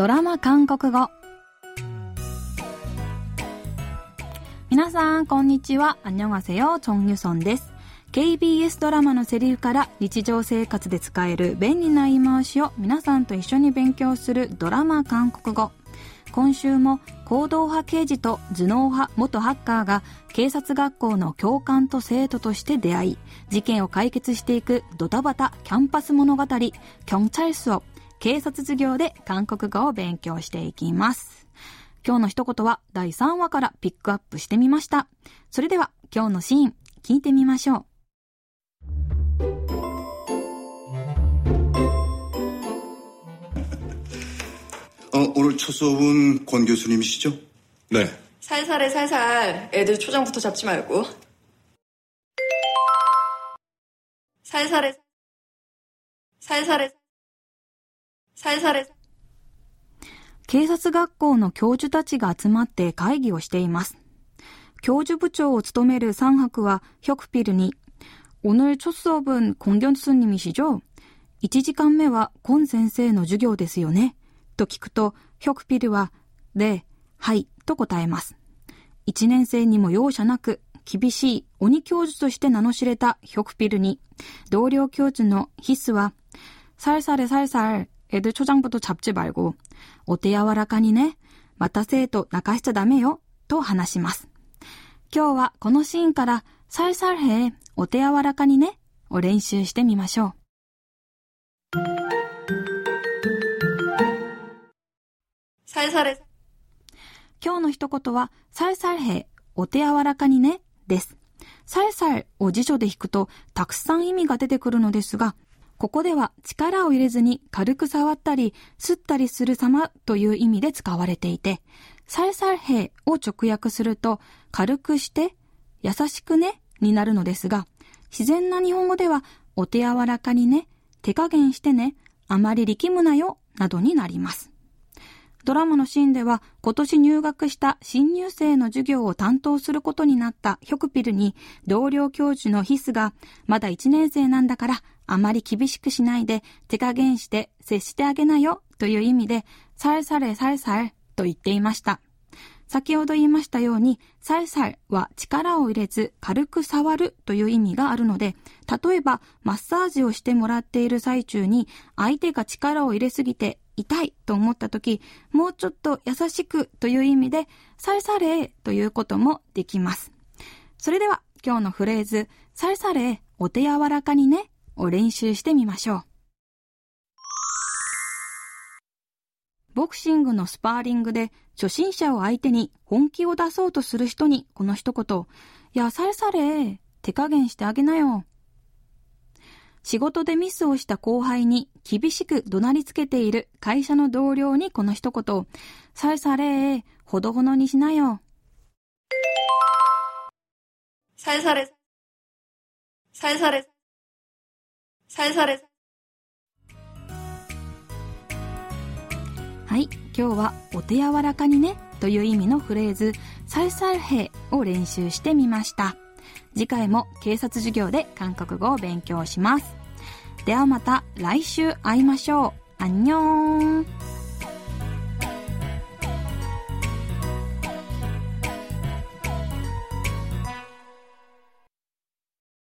ドラマ韓国語。皆さんこんにちは。アンニョンアセヨチョンユソンです KBS ドラマのセリフから日常生活で使える便利な言い回しを皆さんと一緒に勉強するドラマ韓国語。今週も行動派刑事と頭脳派元ハッカーが警察学校の教官と生徒として出会い事件を解決していくドタバタキャンパス物語「キョンチャイスを警察授業で韓国語を勉強していきます今日の一言は第3話からピックアップしてみましたそれでは今日のシーン聞いてみましょう 어, 오늘 첫 수업은 권 교수님이시죠? 네. 살살해 살살 애들 초장부터 잡지 말고 살살해 살살해 살살해 警察学校の教授たちが集まって会議をしています。教授部長を務める三博はヒョクピルに、오늘첫수업은권 교수님이시죠1時間目はコン先生の授業ですよね。と聞くと、ヒョクピルは、で、はい、と答えます。1年生にも容赦なく、厳しい鬼教授として名の知れたヒョクピルに、同僚教授のヒスは、살살해살살 애들 초장부터 잡지 말고, お手柔らかにね。また生徒泣かしちゃダメよ。と話します。今日はこのシーンから、살살해お手柔らかにね。を練習してみましょう。 살살해 今日の一言は、살살해お手柔らかにね。です。살살を辞書で引くと、たくさん意味が出てくるのですが、 ここでは力を入れずに軽く触ったり、吸ったりする様という意味で使われていて、サルサル兵を直訳すると、軽くして、優しくね、になるのですが、自然な日本語では、お手柔らかにね、手加減してね、あまり力むなよ、などになります。ドラマのシーンでは今年入学した新入生の授業を担当することになったヒョクピルに同僚教授のヒスがまだ1年生なんだからあまり厳しくしないで手加減して接してあげなよという意味でサルサレサルサルと言っていました。先ほど言いましたように、サルサルは力を入れず軽く触るという意味があるので、例えばマッサージをしてもらっている最中に相手が力を入れすぎて痛いと思った時、もうちょっと優しくという意味で、サルサレということもできます。それでは今日のフレーズ、サルサレお手柔らかにねを練習してみましょう。ボクシングのスパーリングで初心者を相手に本気を出そうとする人にこの一言、いやされされ、手加減してあげなよ。仕事でミスをした後輩に厳しく怒鳴りつけている会社の同僚にこの一言、されされ、ほどほどにしなよ。されされ、されされ。 살살해 はい、今日はお手柔らかにねという意味のフレーズ、サルサルヘを練習してみました。次回も警察授業で韓国語を勉強します。ではまた来週会いましょう。アンニョン